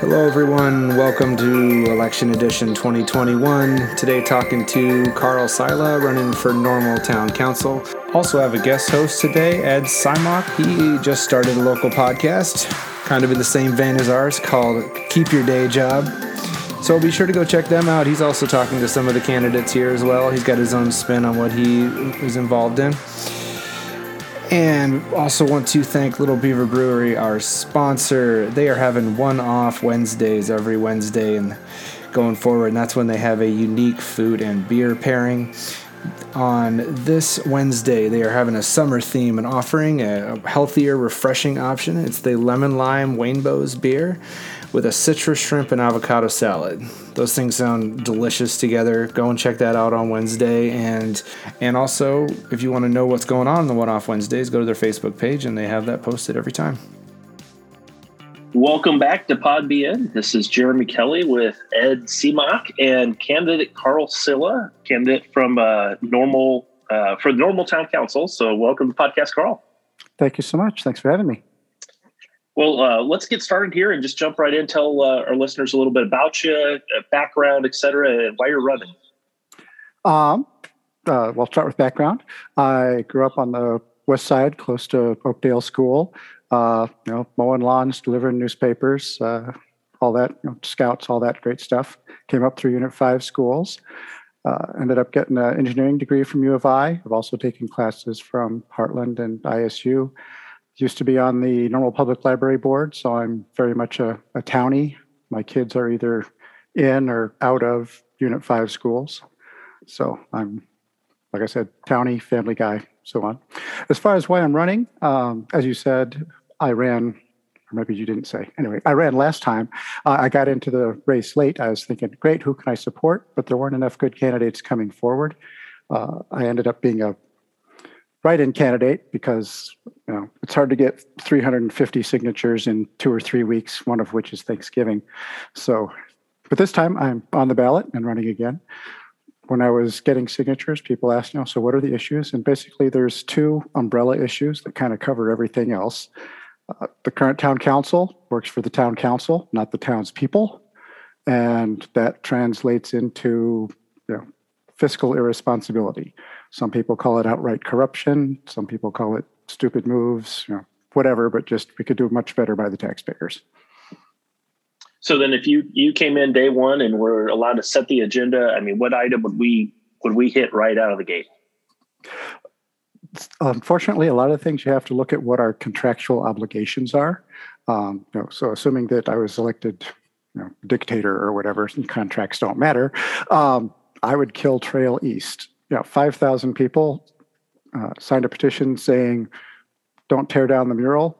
Hello, everyone. Welcome to Election Edition 2021. Today, talking to Carl Sila, running for Normal Town Council. Also, have a guest host today, Ed Simak. He just started a local podcast, kind of in the same vein as ours, called Keep Your Day Job. So be sure to go check them out. He's also talking to some of the candidates here as well. He's got his own spin on what he is involved in. And also want to thank Little Beaver Brewery, our sponsor. They are having one-off Wednesdays every Wednesday and going forward, and that's when they have a unique food and beer pairing. On this Wednesday, they are having a summer theme and offering a healthier, refreshing option. It's the lemon lime Rainbows beer with a citrus shrimp and avocado salad. Those things sound delicious together. Go and check that out on Wednesday. And and also, if you want to know what's going on in the One Off Wednesdays, go to their Facebook page and they have that posted every time. Welcome back to Pod BN. This is Jeremy Kelly with Ed Seamock and candidate Carl Sila, candidate from uh, Normal uh, for the Normal Town Council. So, welcome to podcast, Carl. Thank you so much. Thanks for having me. Well, uh, let's get started here and just jump right in. Tell uh, our listeners a little bit about you, uh, background, et cetera, and why you're running. Um, uh, we'll start with background. I grew up on the west side, close to Oakdale School. Uh, you know, mowing lawns, delivering newspapers, uh, all that, you know, scouts, all that great stuff. Came up through Unit Five schools. ended up getting an engineering degree from U of I. I've also taken classes from Heartland and ISU used to be on the Normal Public Library Board, so I'm very much a, a townie. My kids are either in or out of Unit 5 schools. So I'm, like I said, townie, family guy, so on. As far as why I'm running, um, as you said, I ran, or maybe you didn't say. Anyway, I ran last time. Uh, I got into the race late. I was thinking, great, who can I support? But there weren't enough good candidates coming forward. Uh, I ended up being a write-in candidate because you know it's hard to get 350 signatures in two or three weeks, one of which is Thanksgiving. So, but this time I'm on the ballot and running again. When I was getting signatures, people asked, you know, so what are the issues? And basically, there's two umbrella issues that kind of cover everything else. Uh, the current town council works for the town council, not the town's people, and that translates into you know, fiscal irresponsibility. Some people call it outright corruption. Some people call it stupid moves, you know, whatever, but just we could do much better by the taxpayers. So then if you you came in day one and were allowed to set the agenda, I mean, what item would we would we hit right out of the gate? Unfortunately, a lot of things you have to look at what our contractual obligations are. Um, you know, so assuming that I was elected, you know, dictator or whatever, contracts don't matter. Um, I would kill Trail East you know, 5,000 people uh, signed a petition saying, don't tear down the mural.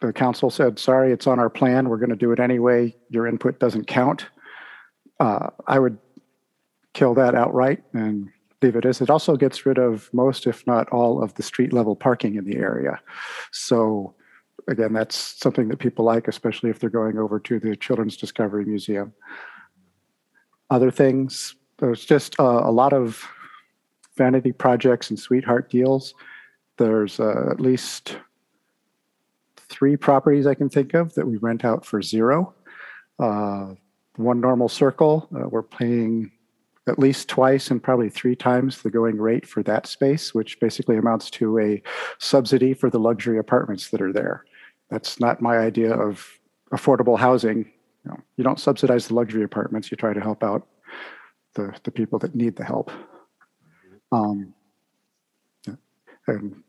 The council said, sorry, it's on our plan. We're going to do it anyway. Your input doesn't count. Uh, I would kill that outright and leave it as it also gets rid of most, if not all, of the street level parking in the area. So, again, that's something that people like, especially if they're going over to the Children's Discovery Museum. Other things, there's just uh, a lot of vanity projects and sweetheart deals. There's uh, at least three properties I can think of that we rent out for zero. Uh, one normal circle, uh, we're paying at least twice and probably three times the going rate for that space, which basically amounts to a subsidy for the luxury apartments that are there. That's not my idea of affordable housing. You, know, you don't subsidize the luxury apartments, you try to help out the, the people that need the help um, and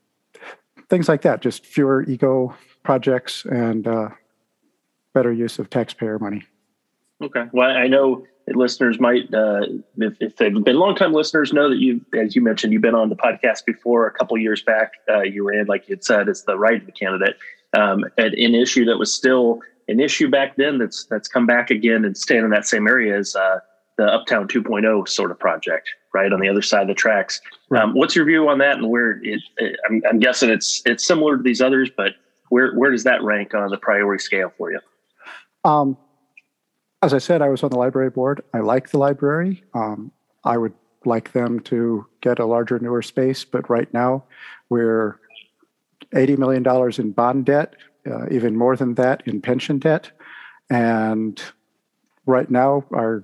things like that. Just fewer ego projects and uh, better use of taxpayer money. Okay. Well, I know listeners might, uh, if, if, they've been longtime listeners, know that you, as you mentioned, you've been on the podcast before. A couple years back, uh, you ran, like you had said, as the right candidate, um, at an issue that was still an issue back then. That's that's come back again and staying in that same area as uh, the Uptown 2.0 sort of project right on the other side of the tracks. Um, what's your view on that, and where it, it, I'm, I'm, guessing it's it's similar to these others, but where where does that rank on the priority scale for you? Um, as I said, I was on the library board. I like the library. Um, I would like them to get a larger, newer space, but right now we're eighty million dollars in bond debt, uh, even more than that in pension debt, And right now, our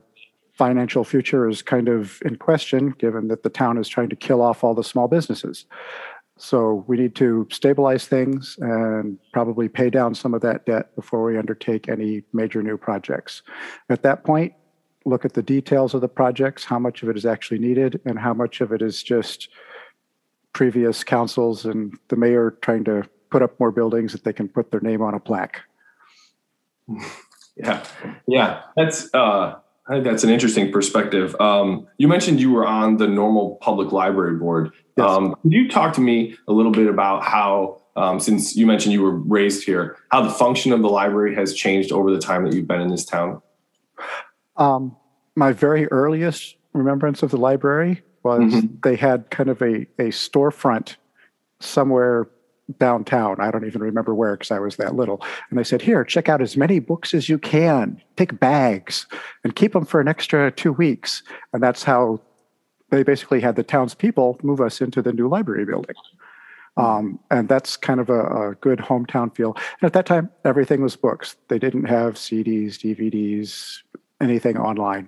financial future is kind of in question, given that the town is trying to kill off all the small businesses. So we need to stabilize things and probably pay down some of that debt before we undertake any major new projects. At that point, look at the details of the projects, how much of it is actually needed, and how much of it is just previous councils and the mayor trying to put up more buildings that they can put their name on a plaque. Yeah, yeah, that's uh, I think that's an interesting perspective. Um, you mentioned you were on the Normal Public Library Board. Yes. Um, could you talk to me a little bit about how, um, since you mentioned you were raised here, how the function of the library has changed over the time that you've been in this town? Um, my very earliest remembrance of the library was mm-hmm. they had kind of a, a storefront somewhere downtown. I don't even remember where because I was that little. And they said, Here, check out as many books as you can, pick bags, and keep them for an extra two weeks. And that's how they basically had the townspeople move us into the new library building. Um, and that's kind of a, a, good hometown feel. And at that time, everything was books. They didn't have CDs, DVDs, anything online.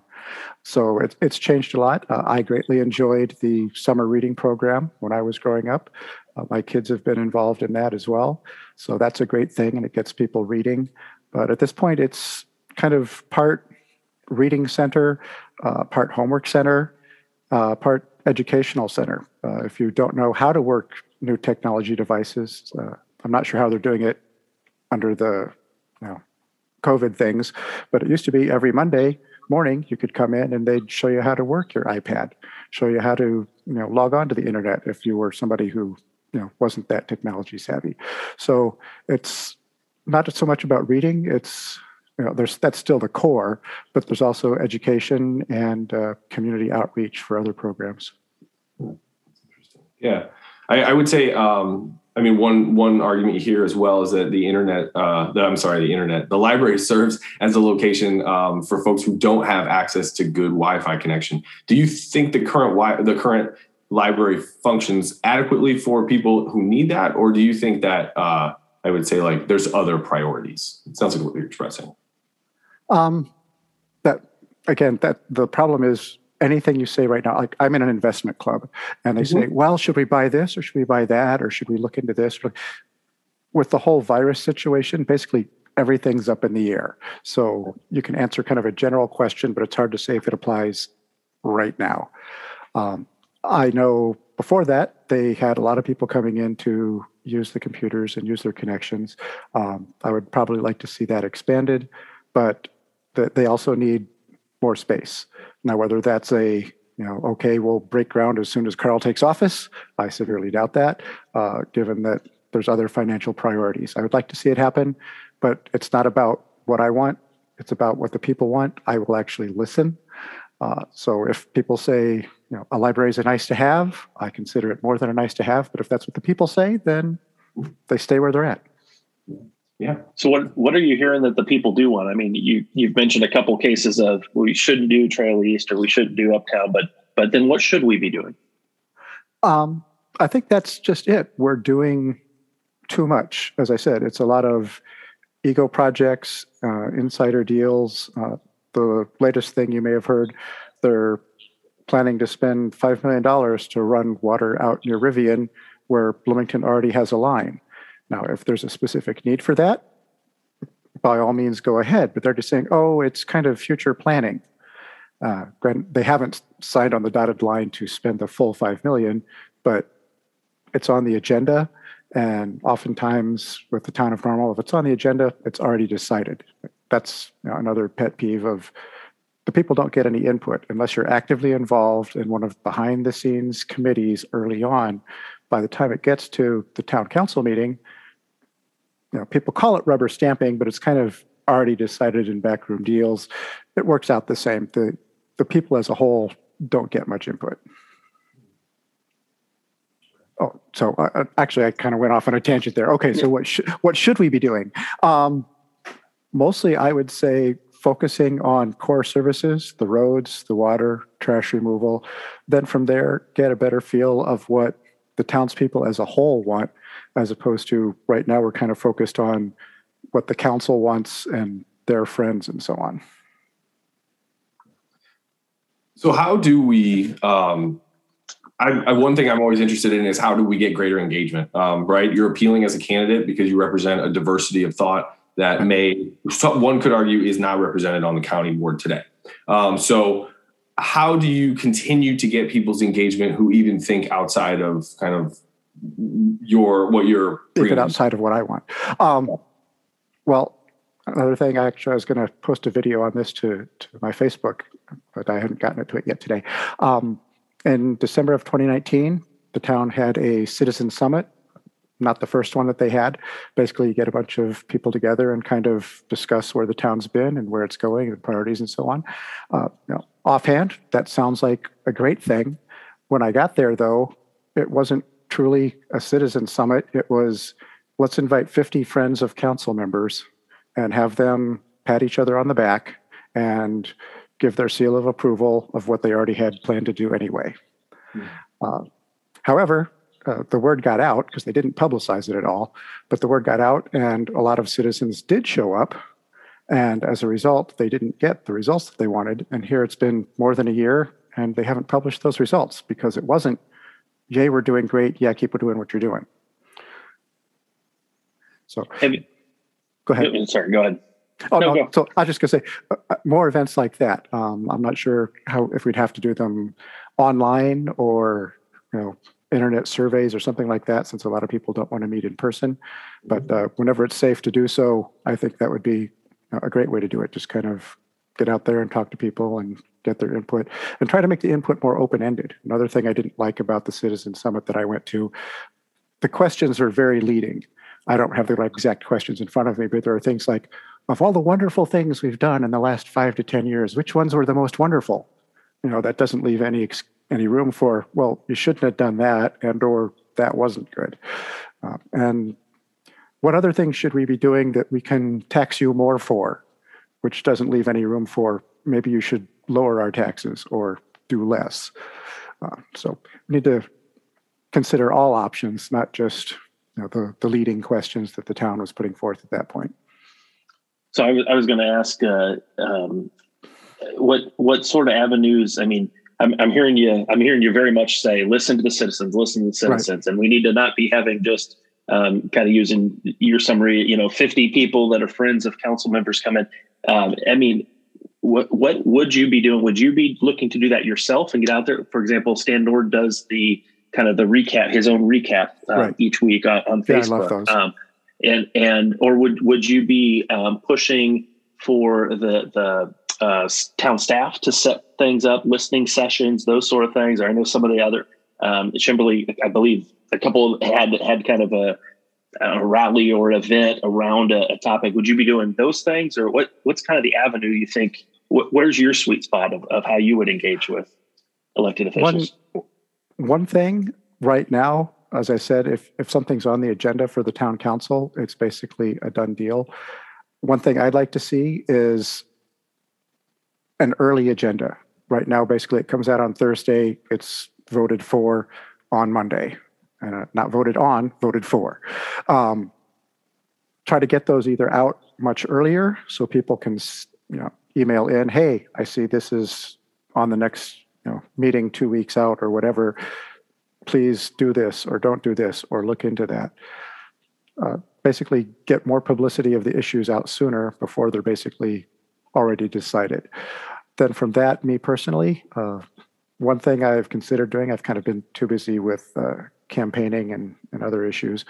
So it, it's changed a lot. Uh, I greatly enjoyed the summer reading program when I was growing up. Uh, my kids have been involved in that as well. So that's a great thing and it gets people reading. But at this point, it's kind of part reading center, uh, part homework center, uh, part educational center. Uh, if you don't know how to work new technology devices, uh, I'm not sure how they're doing it under the you know, COVID things, but it used to be every Monday morning you could come in and they'd show you how to work your iPad, show you how to you know log on to the internet if you were somebody who you know wasn't that technology savvy. So it's not so much about reading; it's you know there's that's still the core, but there's also education and uh, community outreach for other programs. Yeah, I, I would say. Um, I mean, one one argument here as well is that the internet, uh, the, I'm sorry, the internet, the library serves as a location um, for folks who don't have access to good Wi-Fi connection. Do you think the current wi- the current library functions adequately for people who need that, or do you think that uh, I would say like there's other priorities? It sounds like what you're expressing. Um, that again, that the problem is anything you say right now, like I'm in an investment club and they mm-hmm. say, well, should we buy this or should we buy that or should we look into this? With the whole virus situation, basically everything's up in the air. So you can answer kind of a general question, but it's hard to say if it applies right now. Um, I know before that, they had a lot of people coming in to use the computers and use their connections. Um, I would probably like to see that expanded, but the, they also need more space. Now, whether that's a you know, okay, we'll break ground as soon as Carl takes office. I severely doubt that, uh, given that there's other financial priorities. I would like to see it happen, but it's not about what I want. It's about what the people want. I will actually listen. Uh, so if people say, you know, a library is a nice to have, I consider it more than a nice to have. But if that's what the people say, then they stay where they're at. Yeah. So what what are you hearing that the people do want? I mean, you you've mentioned a couple cases of we shouldn't do Trail East or we shouldn't do Uptown, but but then what should we be doing? Um, I think that's just it. We're doing too much. As I said, it's a lot of ego projects, uh, insider deals. Uh, the latest thing you may have heard, they're planning to spend five million dollars to run water out near Rivian, where Bloomington already has a line. Now, if there's a specific need for that, by all means go ahead. But they're just saying, oh, it's kind of future planning. Uh, they haven't signed on the dotted line to spend the full five million, but it's on the agenda. And oftentimes, with the town of Normal, if it's on the agenda, it's already decided. That's you know, another pet peeve of the people don't get any input unless you're actively involved in one of behind the scenes committees early on. By the time it gets to the town council meeting, you know, people call it rubber stamping, but it's kind of already decided in backroom deals. It works out the same. The the people as a whole don't get much input. Oh, so uh, uh actually, I kind of went off on a tangent there. Okay, so what should what should we be doing? Um, mostly, I would say focusing on core services, the roads, the water, trash removal. Then from there, get a better feel of what the townspeople as a whole want as opposed to right now we're kind of focused on what the council wants and their friends and so on. So, how do we? Um, I, I, one thing I'm always interested in is how do we get greater engagement? Um, right, you're appealing as a candidate because you represent a diversity of thought that may one could argue is not represented on the county board today. Um, so, how do you continue to get people's engagement who even think outside of kind of your what you're even outside of what I want? Um, well, another thing, actually, I was going to post a video on this to to my Facebook, but I haven't gotten to it yet today. Um, in December of 2019, the town had a citizen summit not the first one that they had. Basically, you get a bunch of people together and kind of discuss where the town's been and where it's going and priorities and so on. Uh, you know, offhand, that sounds like a great thing. When I got there, though, it wasn't truly a citizen summit. It was let's invite 50 friends of council members and have them pat each other on the back and give their seal of approval of what they already had planned to do anyway. Mm. Uh, however, uh, the word got out because they didn't publicize it at all, but the word got out, and a lot of citizens did show up. And as a result, they didn't get the results that they wanted. And here it's been more than a year, and they haven't published those results because it wasn't, yay, we're doing great. Yeah, keep doing what you're doing. So, you, go ahead. Sorry, go ahead. Oh no, no go. so I was just gonna say uh, uh, more events like that. Um, I'm not sure how if we'd have to do them online or you know internet surveys or something like that, since a lot of people don't want to meet in person. But uh, whenever it's safe to do so, I think that would be a great way to do it. Just kind of get out there and talk to people and get their input and try to make the input more open ended. Another thing I didn't like about the Citizen Summit that I went to, the questions are very leading. I don't have the exact questions in front of me, but there are things like, of all the wonderful things we've done in the last five to 10 years, which ones were the most wonderful? You know, that doesn't leave any ex- any room for well you shouldn't have done that and or that wasn't good. Uh, and what other things should we be doing that we can tax you more for which doesn't leave any room for maybe you should lower our taxes or do less? Uh, so we need to consider all options not just you know, the, the leading questions that the town was putting forth at that point. So i was, I was going to ask uh, um, what what sort of avenues i mean I'm, I'm hearing you. I'm hearing you very much say, listen to the citizens, listen to the citizens, right. and we need to not be having just um, kind of using your summary. You know, 50 people that are friends of council members come in. Um, I mean, what what would you be doing? Would you be looking to do that yourself and get out there? For example, Stan Nord does the kind of the recap, his own recap uh, right. each week on, on Facebook. Um, and and or would would you be um, pushing for the the uh, town staff to set things up, listening sessions, those sort of things. Or I know some of the other um, Chemberly, I believe, a couple had had kind of a, a rally or an event around a, a, topic. Would you be doing those things, or what? What's kind of the avenue you think? Wh- where's your sweet spot of, of how you would engage with elected officials? One, one thing right now, as I said, if if something's on the agenda for the town council, it's basically a done deal. One thing I'd like to see is an early agenda. Right now, basically, it comes out on Thursday. It's voted for on Monday, uh, not voted on, voted for. Um, try to get those either out much earlier so people can, you know, email in. Hey, I see this is on the next you know meeting two weeks out or whatever. Please do this or don't do this or look into that. Uh, basically, get more publicity of the issues out sooner before they're basically already decided. Then from that, me personally, uh, one thing I've considered doing, I've kind of been too busy with uh, campaigning and, and other issues.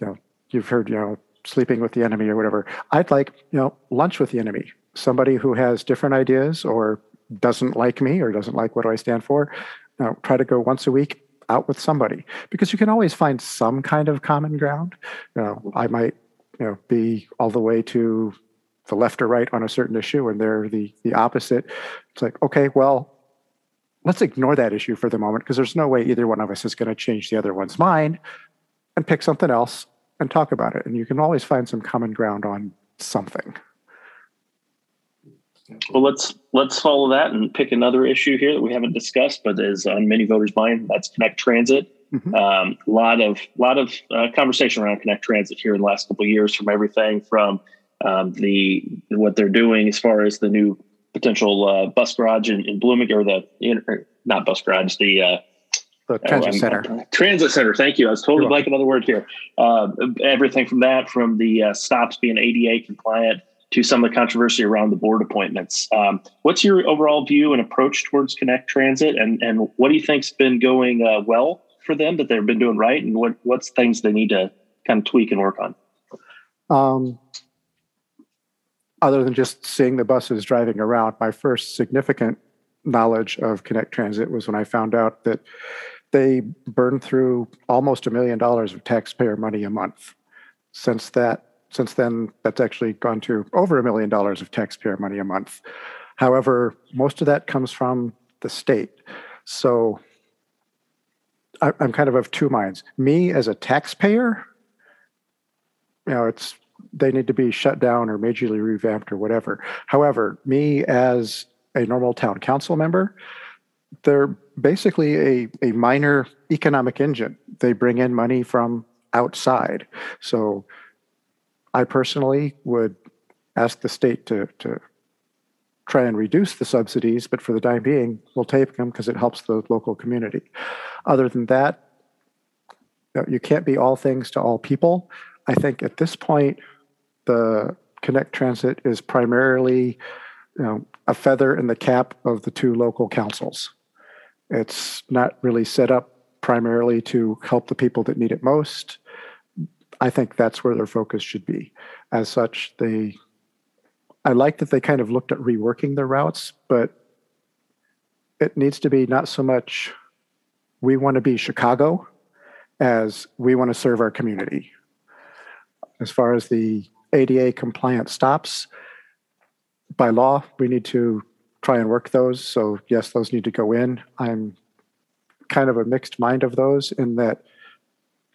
You know, you've heard, you know, sleeping with the enemy or whatever. I'd like, you know, lunch with the enemy. Somebody who has different ideas or doesn't like me or doesn't like what do I stand for. You know, try to go once a week out with somebody because you can always find some kind of common ground. You know, I might, you know, be all the way to the left or right on a certain issue and they're the the opposite. It's like okay well let's ignore that issue for the moment because there's no way either one of us is going to change the other one's mind and pick something else and talk about it. And you can always find some common ground on something. Well let's let's follow that and pick another issue here that we haven't discussed but is on many voters mind. That's connect transit. Mm-hmm. um, a lot of lot of uh, conversation around connect transit here in the last couple of years from everything from um, the what they're doing as far as the new potential uh, bus garage in, in Blooming or the not bus garage the uh, the transit uh, center. Transit center. Thank you. I was totally blanking another word here. Uh, everything from that, from the uh, stops being ADA compliant to some of the controversy around the board appointments. Um, what's your overall view and approach towards Connect Transit, and and what do you think's been going uh, well for them that they've been doing right, and what what's things they need to kind of tweak and work on? Um, other than just seeing the buses driving around, my first significant knowledge of Connect Transit was when I found out that they burn through almost a million dollars of taxpayer money a month. Since that since then, that's actually gone to over a million dollars of taxpayer money a month. However, most of that comes from the state. So I, I'm kind of of two minds. Me as a taxpayer, you know, it's they need to be shut down or majorly revamped or whatever. However, me as a normal town council member, they're basically a, a minor economic engine. They bring in money from outside. So I personally would ask the state to, to try and reduce the subsidies, but for the time being, we'll take them because it helps the local community. Other than that, you can't be all things to all people. I think at this point, the Connect Transit is primarily you know, a feather in the cap of the two local councils. It's not really set up primarily to help the people that need it most. I think that's where their focus should be. As such, they I like that they kind of looked at reworking their routes, but it needs to be not so much we want to be Chicago as we want to serve our community. As far as the ADA compliant stops, by law, we need to try and work those. So, yes, those need to go in. I'm kind of a mixed mind of those in that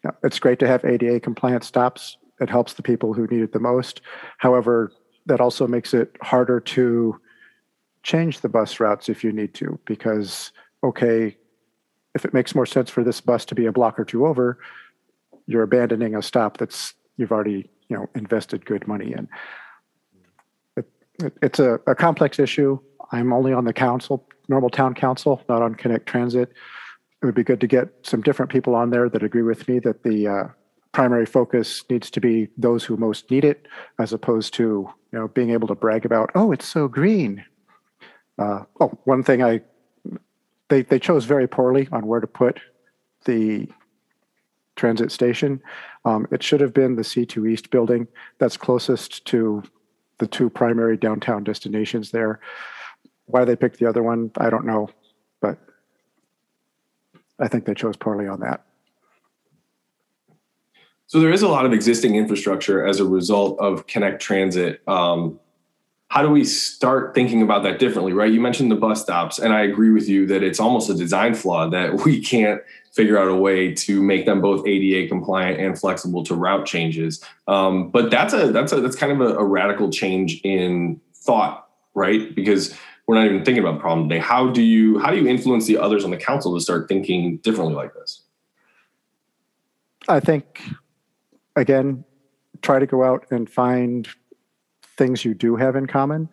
you know, it's great to have ADA compliant stops. It helps the people who need it the most. However, that also makes it harder to change the bus routes if you need to, because, okay, if it makes more sense for this bus to be a block or two over, you're abandoning a stop that's you've already you know invested good money in. It, it, it's a, a complex issue. I'm only on the council, normal town council, not on Connect Transit it would be good to get some different people on there that agree with me that the uh, primary focus needs to be those who most need it, as opposed to you know being able to brag about oh it's so green. Uh, oh, one thing I they they chose very poorly on where to put the transit station. Um, it should have been the C2 East building that's closest to the two primary downtown destinations there. Why they picked the other one, I don't know, but I think they chose poorly on that. So there is a lot of existing infrastructure as a result of Connect Transit. Um, how do we start thinking about that differently, right? You mentioned the bus stops, and I agree with you that it's almost a design flaw that we can't figure out a way to make them both ADA compliant and flexible to route changes. Um, but that's a that's a that's kind of a, a radical change in thought, right? Because we're not even thinking about the problem today. How do you how do you influence the others on the council to start thinking differently like this? I think again, try to go out and find things you do have in common.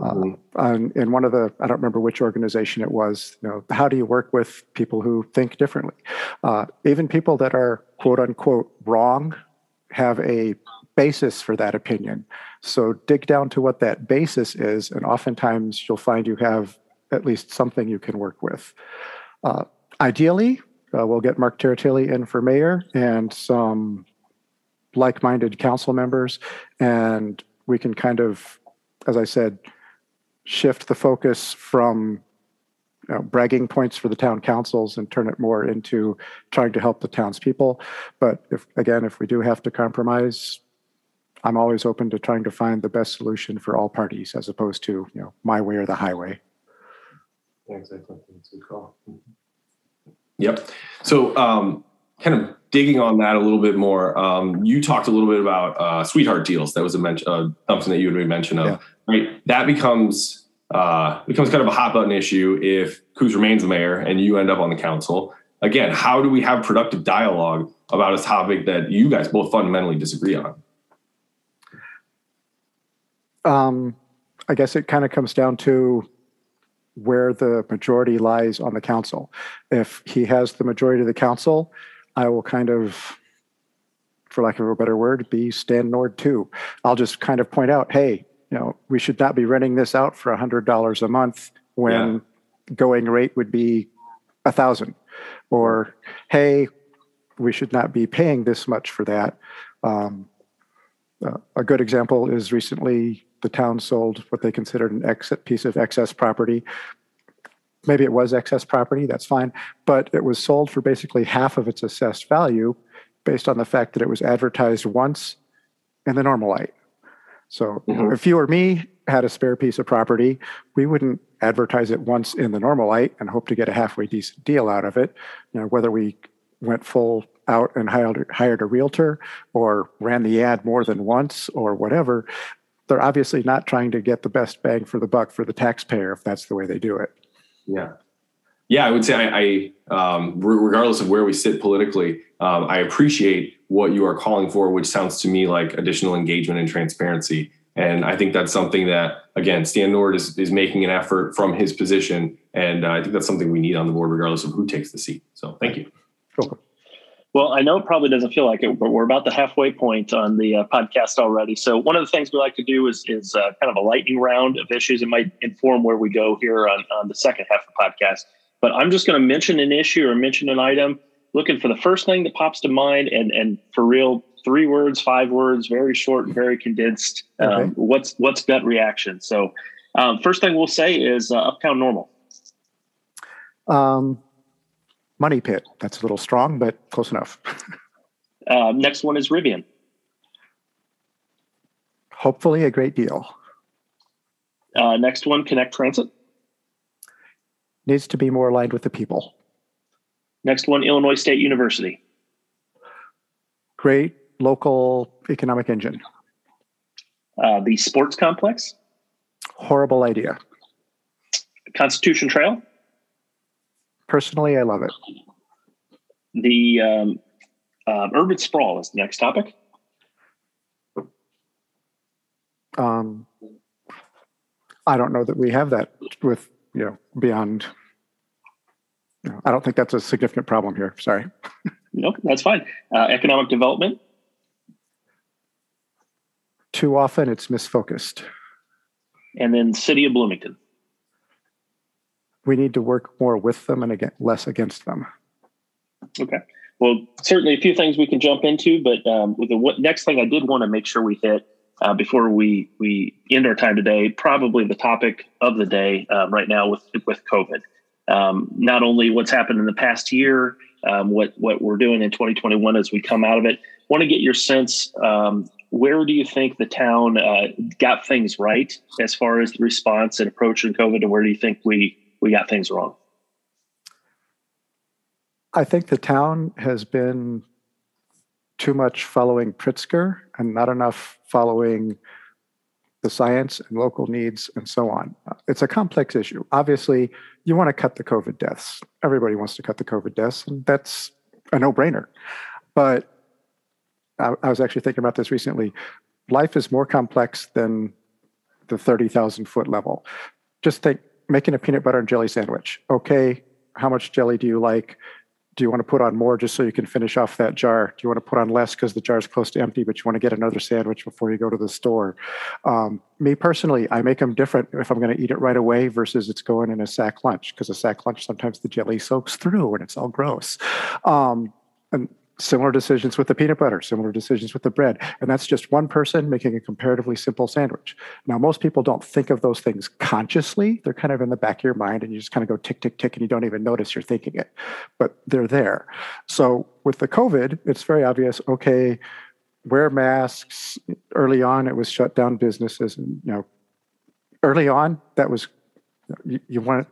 Mm-hmm. Uh, in one of the, I don't remember which organization it was. You know, how do you work with people who think differently? Uh, even people that are quote unquote wrong have a basis for that opinion. So dig down to what that basis is, and oftentimes you'll find you have at least something you can work with. Uh, ideally, uh, we'll get Marc Tiritilli in for mayor and some like minded council members, and we can kind of, as I said, shift the focus from you know, bragging points for the town councils and turn it more into trying to help the townspeople. But if again, if we do have to compromise, I'm always open to trying to find the best solution for all parties, as opposed to you know my way or the highway. Exactly. That's a good call. Yep. So, um, kind of digging on that a little bit more, um, you talked a little bit about uh, sweetheart deals. That was a mention, uh, something that you had made mention of. Yeah. Right. That becomes uh, becomes kind of a hot button issue if Koos remains the mayor and you end up on the council. Again, how do we have productive dialogue about a topic that you guys both fundamentally disagree on? Um, I guess it kind of comes down to where the majority lies on the council. If he has the majority of the council, I will kind of, for lack of a better word, be Stan Nord too. I'll just kind of point out, hey, you know, we should not be renting this out for hundred dollars a month when going rate would be a thousand. Or, hey, we should not be paying this much for that. Um, uh, a good example is recently the town sold what they considered an exit piece of excess property. Maybe it was excess property, that's fine, but it was sold for basically half of its assessed value based on the fact that it was advertised once in the Normalite. So Mhm. if you or me had a spare piece of property, we wouldn't advertise it once in the Normalite and hope to get a halfway decent deal out of it. You know, whether we went full out and hired, hired a realtor or ran the ad more than once or whatever, they're obviously not trying to get the best bang for the buck for the taxpayer if that's the way they do it. Yeah. Yeah, I would say I, I um, regardless of where we sit politically, um, I appreciate what you are calling for, which sounds to me like additional engagement and transparency. And I think that's something that, again, Stan Nord is, is making an effort from his position. And uh, I think that's something we need on the board, regardless of who takes the seat. So thank you. Well, I know it probably doesn't feel like it, but we're about the halfway point on the uh, podcast already. So one of the things we like to do is is uh, kind of a lightning round of issues. It might inform where we go here on, on the second half of the podcast. But I'm just going to mention an issue or mention an item, looking for the first thing that pops to mind, and and for real, three words, five words, very short, very condensed. Um, Okay. What's what's gut reaction? So um, first thing we'll say is uh, Uptown Normal. Um, money pit, that's a little strong, but close enough. Uh, next one is Rivian. Hopefully, a great deal. Uh, next one, Connect Transit. Needs to be more aligned with the people. Next one, Illinois State University. Great local economic engine. Uh, the Sports Complex. Horrible idea. Constitution Trail. Personally, I love it. The um, um, urban sprawl is the next topic. Um, I don't know that we have that with, you know, beyond. you know, I don't think that's a significant problem here. Sorry. Nope, that's fine. Uh, economic development. Too often it's misfocused. And then City of Bloomington. We need to work more with them and again, less against them. Okay. Well, certainly a few things we can jump into, but um, with the what, next thing I did want to make sure we hit uh, before we we end our time today, probably the topic of the day um, right now with with COVID. Um, not only what's happened in the past year, um, what what we're doing in 2021 as we come out of it. Want to get your sense. Um, where do you think the town uh, got things right as far as the response and approach to COVID, and where do you think we we got things wrong? I think the town has been too much following Pritzker and not enough following the science and local needs and so on. It's a complex issue. Obviously, you want to cut the COVID deaths. Everybody wants to cut the COVID deaths, and that's a no brainer. But I, I was actually thinking about this recently. Life is more complex than the 30,000 foot level. Just think making a peanut butter and jelly sandwich. Okay, how much jelly do you like? Do you want to put on more just so you can finish off that jar? Do you want to put on less because the jar is close to empty, but you want to get another sandwich before you go to the store? Um, me personally, I make them different if I'm going to eat it right away versus it's going in a sack lunch because a sack lunch sometimes the jelly soaks through and it's all gross. Um, and similar decisions with the peanut butter, similar decisions with the bread. And that's just one person making a comparatively simple sandwich. Now, most people don't think of those things consciously. They're kind of in the back of your mind and you just kind of go tick, tick, tick, and you don't even notice you're thinking it, but they're there. So with the COVID, it's very obvious okay, wear masks. Early on, it was shut down businesses. And, you know, early on, that was, you, you want,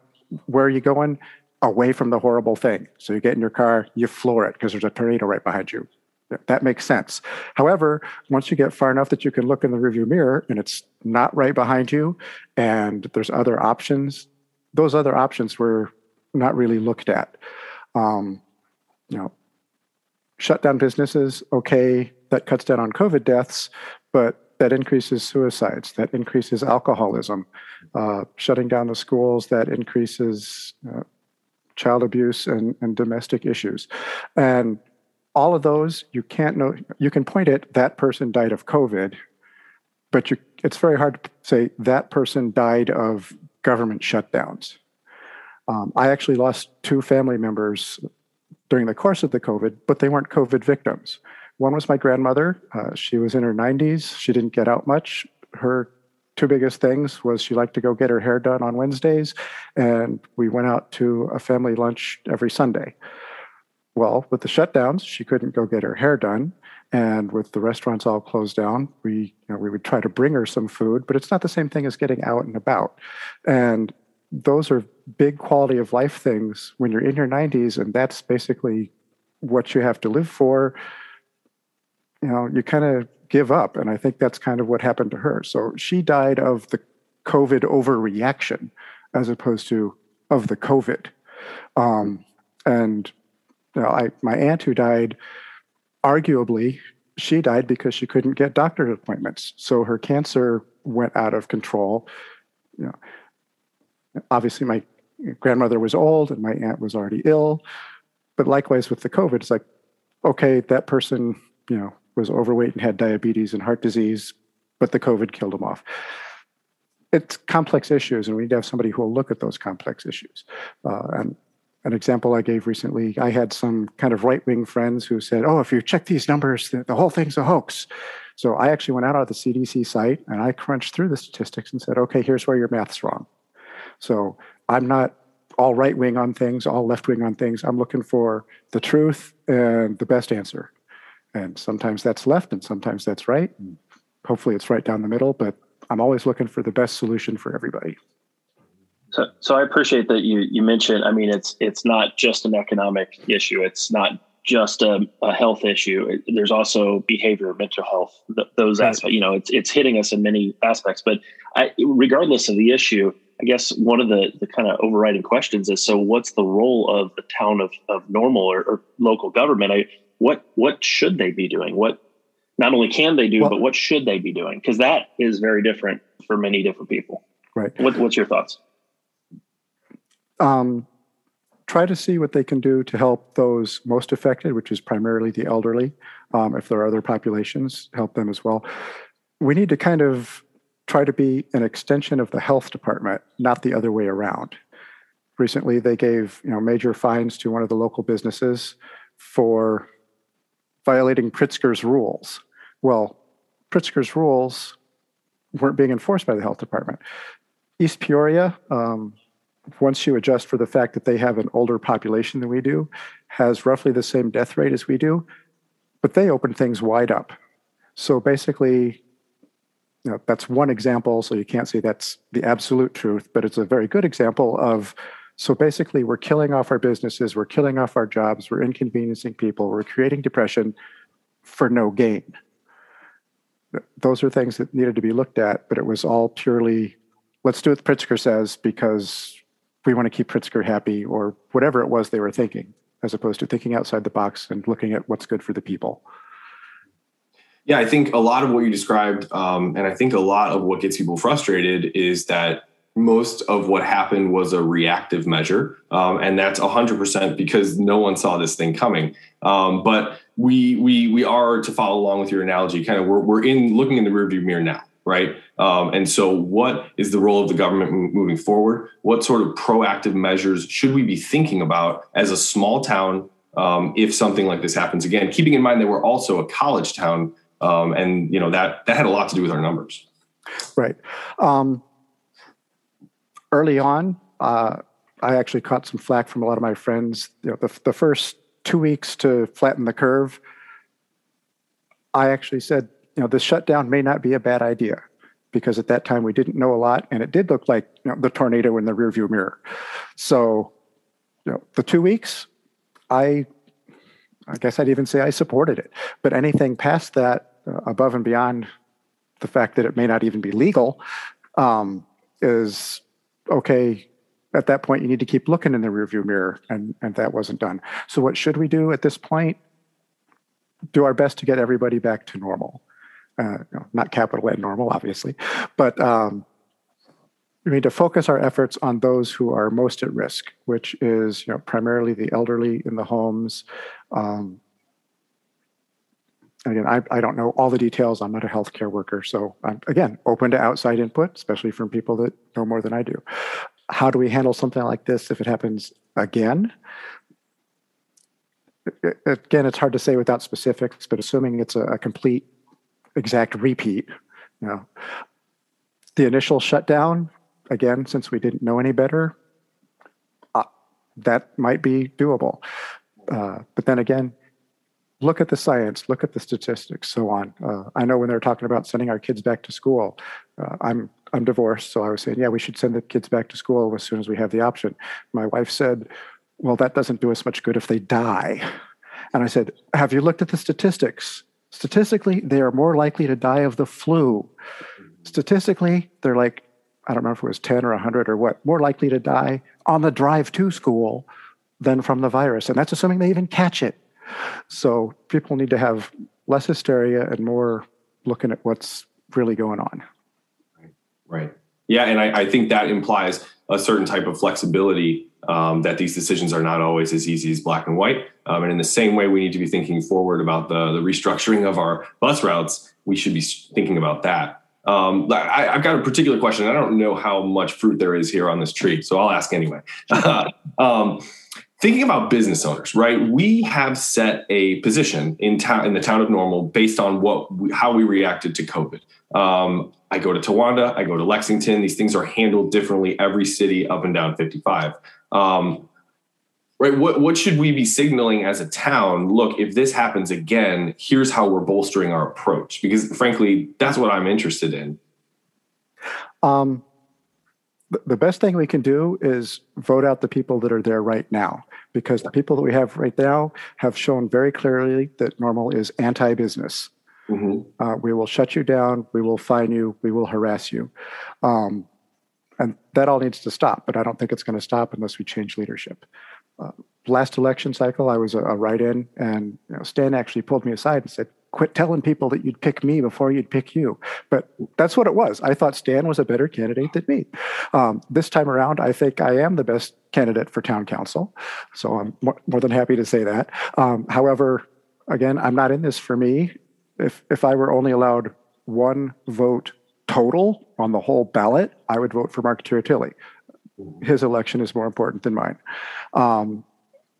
where are you going? Away from the horrible thing. So you get in your car, you floor it because there's a tornado right behind you. That makes sense. However, once you get far enough that you can look in the rearview mirror and it's not right behind you, and there's other options, those other options were not really looked at. Um, you know, shut down businesses, okay, that cuts down on COVID deaths, but that increases suicides, that increases alcoholism, uh, shutting down the schools, that increases uh, child abuse and, and domestic issues. And all of those, you can't know, you can point at that person died of COVID, but you, it's very hard to say that person died of government shutdowns. Um, I actually lost two family members during the course of the COVID, but they weren't COVID victims. One was my grandmother. Uh, she was in her 90s. She didn't get out much. Her two biggest things was she liked to go get her hair done on Wednesdays, and we went out to a family lunch every Sunday. Well, with the shutdowns, she couldn't go get her hair done, and with the restaurants all closed down, we you know, we would try to bring her some food, but it's not the same thing as getting out and about. And those are big quality of life things when you're in your 90s, and that's basically what you have to live for. You know, you kind of give up. And I think that's kind of what happened to her. So she died of the COVID overreaction as opposed to of the COVID. Um, and you know, I, my aunt who died, arguably, she died because she couldn't get doctor appointments. So her cancer went out of control. You know, obviously, my grandmother was old and my aunt was already ill. But likewise with the COVID, it's like, okay, that person, you know, was overweight and had diabetes and heart disease, but the COVID killed him off. It's complex issues, and we need to have somebody who will look at those complex issues. Uh, and an example I gave recently, I had some kind of right wing friends who said, Oh, if you check these numbers, the, the whole thing's a hoax. So I actually went out on the CDC site and I crunched through the statistics and said, Okay, here's where your math's wrong. So I'm not all right wing on things, all left wing on things. I'm looking for the truth and the best answer. And sometimes that's left and sometimes that's right. And hopefully it's right down the middle, but I'm always looking for the best solution for everybody. So, so I appreciate that you you mentioned. I mean, it's it's not just an economic issue. It's not just a, a health issue. There's also behavior, mental health. those right. aspects. You know, it's it's hitting us in many aspects. But I, regardless of the issue, I guess one of the the kind of overriding questions is: so, what's the role of the town of of Normal or, or local government? I what what should they be doing? What not only can they do, well, but what should they be doing? Because that is very different for many different people. Right. What, what's your thoughts? Um, try to see what they can do to help those most affected, which is primarily the elderly. Um, if there are other populations, help them as well. We need to kind of try to be an extension of the health department, not the other way around. Recently, they gave you know major fines to one of the local businesses for violating Pritzker's rules. Well, Pritzker's rules weren't being enforced by the health department. East Peoria, um, once you adjust for the fact that they have an older population than we do, has roughly the same death rate as we do, but they open things wide up. So basically, you know, that's one example. So you can't say that's the absolute truth, but it's a very good example of so basically, we're killing off our businesses, we're killing off our jobs, we're inconveniencing people, we're creating depression for no gain. Those are things that needed to be looked at, but it was all purely let's do what Pritzker says because we want to keep Pritzker happy or whatever it was they were thinking, as opposed to thinking outside the box and looking at what's good for the people. Yeah, I think a lot of what you described, um, and I think a lot of what gets people frustrated is that most of what happened was a reactive measure, um, and that's 100% because no one saw this thing coming. Um, but we we we are to follow along with your analogy. Kind of, we're we're in looking in the rearview mirror now, right? Um, and so, what is the role of the government moving forward? What sort of proactive measures should we be thinking about as a small town um, if something like this happens again? Keeping in mind that we're also a college town, um, and you know that that had a lot to do with our numbers. Right. Um, early on, uh, I actually caught some flack from a lot of my friends. You know, the, the first two weeks to flatten the curve, I actually said, you know, this shutdown may not be a bad idea because at that time we didn't know a lot, and it did look like you know, the tornado in the rearview mirror. So, you know, the two weeks, I, I guess I'd even say I supported it. But anything past that, uh, above and beyond the fact that it may not even be legal, um, is okay, at that point you need to keep looking in the rearview mirror, and and that wasn't done. So what should we do at this point? Do our best to get everybody back to normal. uh, not capital N normal, obviously, but um, we need to focus our efforts on those who are most at risk, which is you know primarily the elderly in the homes. Um, again, I, I don't know all the details. I'm not a healthcare worker, so I'm again open to outside input, especially from people that know more than I do. How do we handle something like this if it happens again? Again, it's hard to say without specifics, but assuming it's a, a complete, exact repeat, you know, the initial shutdown again, since we didn't know any better, uh, that might be doable. Uh, but then again, look at the science, look at the statistics, so on. Uh, I know when they're talking about sending our kids back to school, uh, I'm I'm divorced, so I was saying, yeah, we should send the kids back to school as soon as we have the option. My wife said, well, that doesn't do us much good if they die. And I said, have you looked at the statistics? Statistically, they are more likely to die of the flu. Statistically, they're like I don't remember if it was 10 or 100 or what, more likely to die on the drive to school than from the virus. And that's assuming they even catch it. So people need to have less hysteria and more looking at what's really going on. Right. right. Yeah. And I, I think that implies a certain type of flexibility um, that these decisions are not always as easy as black and white. Um, and in the same way, we need to be thinking forward about the, the restructuring of our bus routes. We should be thinking about that. Um, I, have got a particular question. I don't know how much fruit there is here on this tree, so I'll ask anyway. um, thinking about business owners, right? We have set a position in town in the town of Normal based on what we, how we reacted to COVID. Um, I go to Towanda, I go to Lexington. These things are handled differently every city up and down 55. Um, right what, what should we be signaling as a town look if this happens again here's how we're bolstering our approach because frankly that's what i'm interested in um, the best thing we can do is vote out the people that are there right now because the people that we have right now have shown very clearly that normal is anti-business. Mm-hmm. uh, we will shut you down we will fine you we will harass you. Um, and that all needs to stop but i don't think it's going to stop unless we change leadership. Uh, last election cycle, I was a, a write-in, and you know, Stan actually pulled me aside and said, "Quit telling people that you'd pick me before you'd pick you." But that's what it was. I thought Stan was a better candidate than me. Um, this time around, I think I am the best candidate for town council, so I'm more, more than happy to say that. Um, however, again, I'm not in this for me. If if I were only allowed one vote total on the whole ballot, I would vote for Marc Tiritilli his election is more important than mine. Um,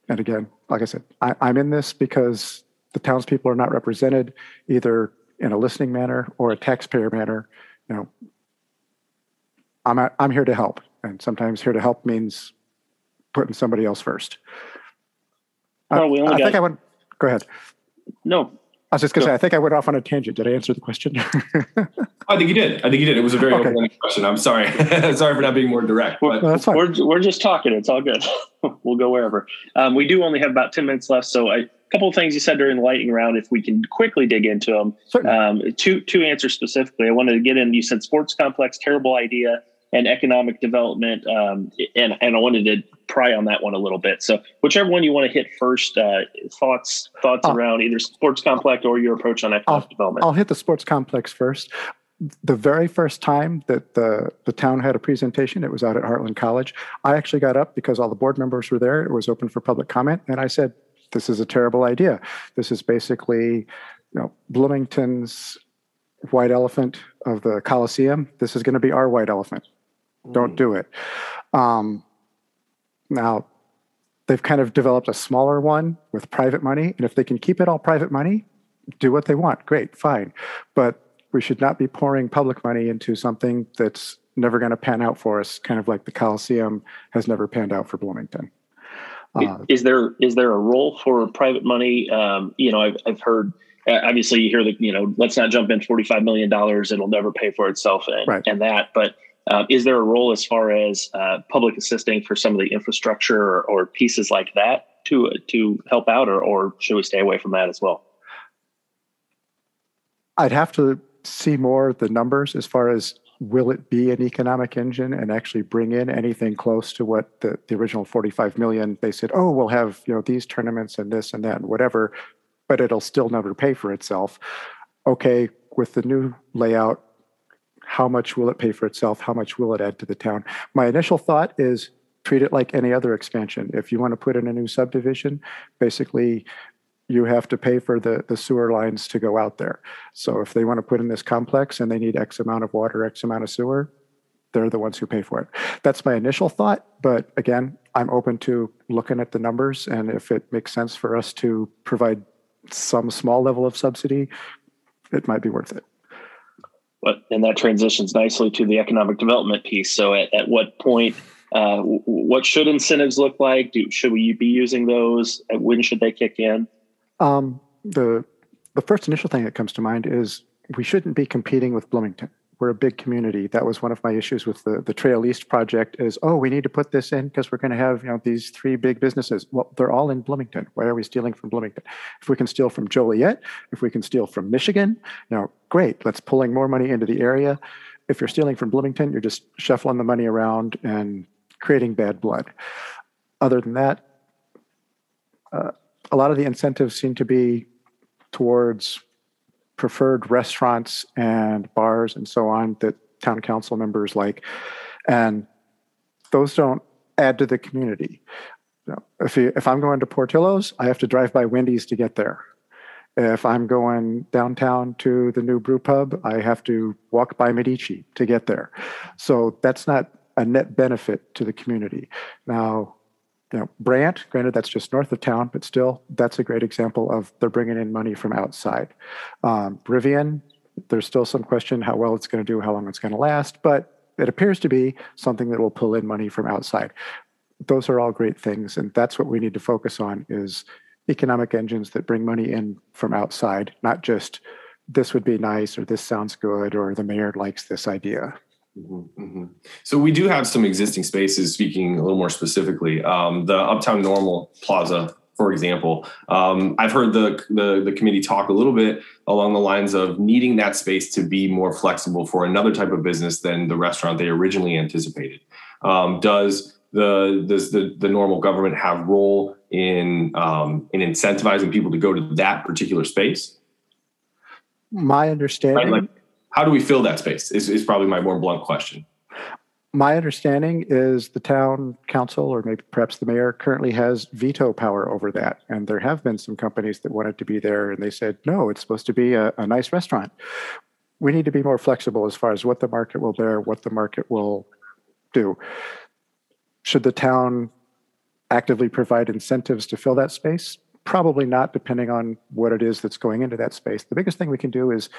and again, like I said, I, I'm in this because the townspeople are not represented either in a listening manner or a taxpayer manner. You know, I'm a, I'm here to help, and sometimes here to help means putting somebody else first. Oh, we only I. I think I would go ahead. No, I was just going to say, I think I went off on a tangent. Did I answer the question? I think you did. I think you did. It was a very okay. open question. I'm sorry. sorry for not being more direct. But. that's fine. We're, we're just talking. It's all good. we'll go wherever. Um, we do only have about 10 minutes left. So I, a couple of things you said during the lightning round, if we can quickly dig into them. Um, two, two answers specifically. I wanted to get in. You said sports complex, terrible idea and economic development. Um, and, and I wanted to pry on that one a little bit. So whichever one you want to hit first, uh, thoughts thoughts uh, around either sports complex or your approach on economic I'll, development. I'll hit the sports complex first. The very first time that the, the town had a presentation, it was out at Heartland College. I actually got up because all the board members were there. It was open for public comment. And I said, this is a terrible idea. This is basically, you know, Bloomington's white elephant of the Coliseum. This is going to be our white elephant. Don't mm. do it. Um, now, they've kind of developed a smaller one with private money, and if they can keep it all private money, do what they want. Great, fine. But we should not be pouring public money into something that's never going to pan out for us, kind of like the Coliseum has never panned out for Bloomington. Uh, is there is there a role for private money? Um, you know, I've, I've heard obviously you hear that you know let's not jump in forty five million dollars; it'll never pay for itself, and, right. and that. But uh, is there a role as far as uh, public assisting for some of the infrastructure or, or, pieces like that to to help out, or, or should we stay away from that as well? I'd have to see more the numbers as far as will it be an economic engine and actually bring in anything close to what the, the original 45 million they said oh we'll have you know these tournaments and this and that and whatever but it'll still never pay for itself okay with the new layout, how much will it pay for itself? How much will it add to the town? My initial thought is treat it like any other expansion. If you want to put in a new subdivision, basically you have to pay for the, the sewer lines to go out there. So if they want to put in this complex and they need X amount of water, X amount of sewer, they're the ones who pay for it. That's my initial thought. But again, I'm open to looking at the numbers. And if it makes sense for us to provide some small level of subsidy, it might be worth it. But, and that transitions nicely to the economic development piece. So at, at what point, uh, what should incentives look like? Do, should we be using those? When should they kick in? Um, the the first initial thing that comes to mind is we shouldn't be competing with Bloomington. We're a big community. That was one of my issues with the, the Trail East project is, oh, we need to put this in because we're going to have, you know, these three big businesses. Well, they're all in Bloomington. Why are we stealing from Bloomington? If we can steal from Joliet, if we can steal from Michigan, you know, great. Let's pulling more money into the area. If you're stealing from Bloomington, you're just shuffling the money around and creating bad blood. Other than that, uh, a lot of the incentives seem to be towards preferred restaurants and bars and so on that town council members like. And those don't add to the community. You know, if, you, if I'm going to Portillo's, I have to drive by Wendy's to get there. If I'm going downtown to the new brew pub, I have to walk by Medici to get there. So that's not a net benefit to the community. Now, you know, Brant, granted that's just north of town, but still, that's a great example of they're bringing in money from outside. Um, Rivian, there's still some question how well it's going to do, how long it's going to last, but it appears to be something that will pull in money from outside. Those are all great things, and that's what we need to focus on is economic engines that bring money in from outside, not just this would be nice or this sounds good or the mayor likes this idea. Mm-hmm, mm-hmm. So we do have some existing spaces. Speaking a little more specifically, um, the Uptown Normal Plaza, for example, um, I've heard the, the the committee talk a little bit along the lines of needing that space to be more flexible for another type of business than the restaurant they originally anticipated. Um, does the does the the normal government have role in um, in incentivizing people to go to that particular space? My understanding. Right, like, how do we fill that space is, is probably my more blunt question. My understanding is the town council or maybe perhaps the mayor currently has veto power over that. And there have been some companies that wanted to be there and they said no it's supposed to be a, a nice restaurant. We need to be more flexible as far as what the market will bear what the market will do. Should the town actively provide incentives to fill that space? Probably not depending on what it is that's going into that space. The biggest thing we can do is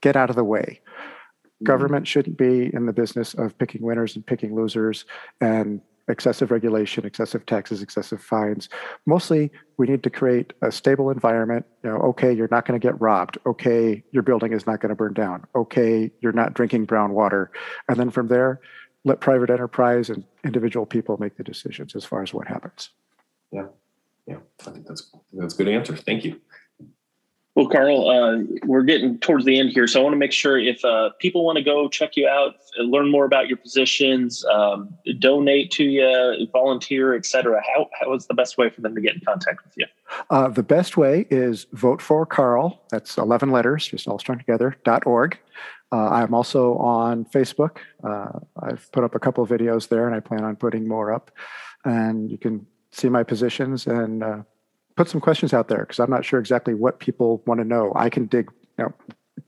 get out of the way. Mm-hmm. Government shouldn't be in the business of picking winners and picking losers and excessive regulation, excessive taxes, excessive fines. Mostly, we need to create a stable environment. You know, okay, you're not going to get robbed. Okay, your building is not going to burn down. Okay, you're not drinking brown water. And then from there, let private enterprise and individual people make the decisions as far as what happens. Yeah, yeah, I think that's that's a good answer. Thank you. Well, Karl, uh, we're getting towards the end here, so I want to make sure if uh, people want to go check you out, learn more about your positions, um, donate to you, volunteer, etc. How how is the best way for them to get in contact with you? Uh, the best way is vote for Karl. That's eleven letters, just all strung together. dot org. Uh, I'm also on Facebook. Uh, I've put up a couple of videos there, and I plan on putting more up. And you can see my positions and uh, put some questions out there because I'm not sure exactly what people want to know. I can dig you know,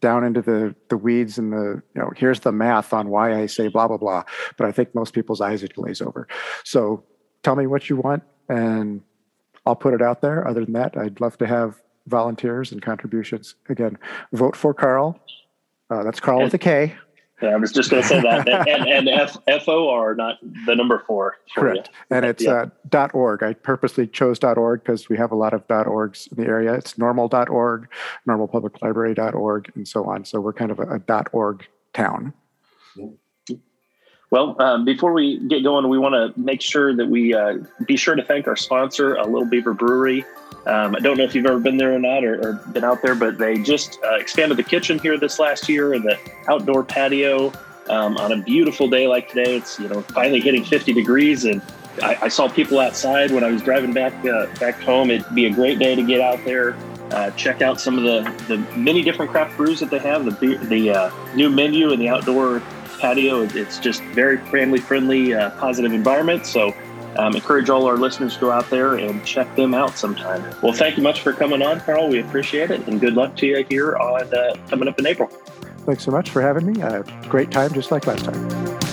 down into the the weeds and the you know here's the math on why I say blah blah blah. But I think most people's eyes would glaze over. So tell me what you want and I'll put it out there. Other than that, I'd love to have volunteers and contributions. Again, vote for Karl. Uh, that's Karl with a K. Yeah, I was just going to say that, and, and F F O R, not the number four. Correct, you. and it's yeah. uh, .org. I purposely chose .org because we have a lot of .orgs in the area. It's normal.org, normalpubliclibrary.org, and so on. So we're kind of a, a .org town. Well, um, before we get going, we want to make sure that we uh, be sure to thank our sponsor, a Little Beaver Brewery. Um, I don't know if you've ever been there or not, or, or been out there, but they just uh, expanded the kitchen here this last year and the outdoor patio. Um, on a beautiful day like today, it's you know finally hitting 50 degrees, and I, I saw people outside when I was driving back uh, back home. It'd be a great day to get out there. Uh, check out some of the, the many different craft brews that they have. The the uh, new menu and the outdoor patio. It's just very family friendly, uh, positive environment. So um, encourage all our listeners to go out there and check them out sometime. Well, thank you much for coming on, Karl. We appreciate it, and good luck to you here on uh, coming up in April. Thanks so much for having me. Uh, great time, just like last time.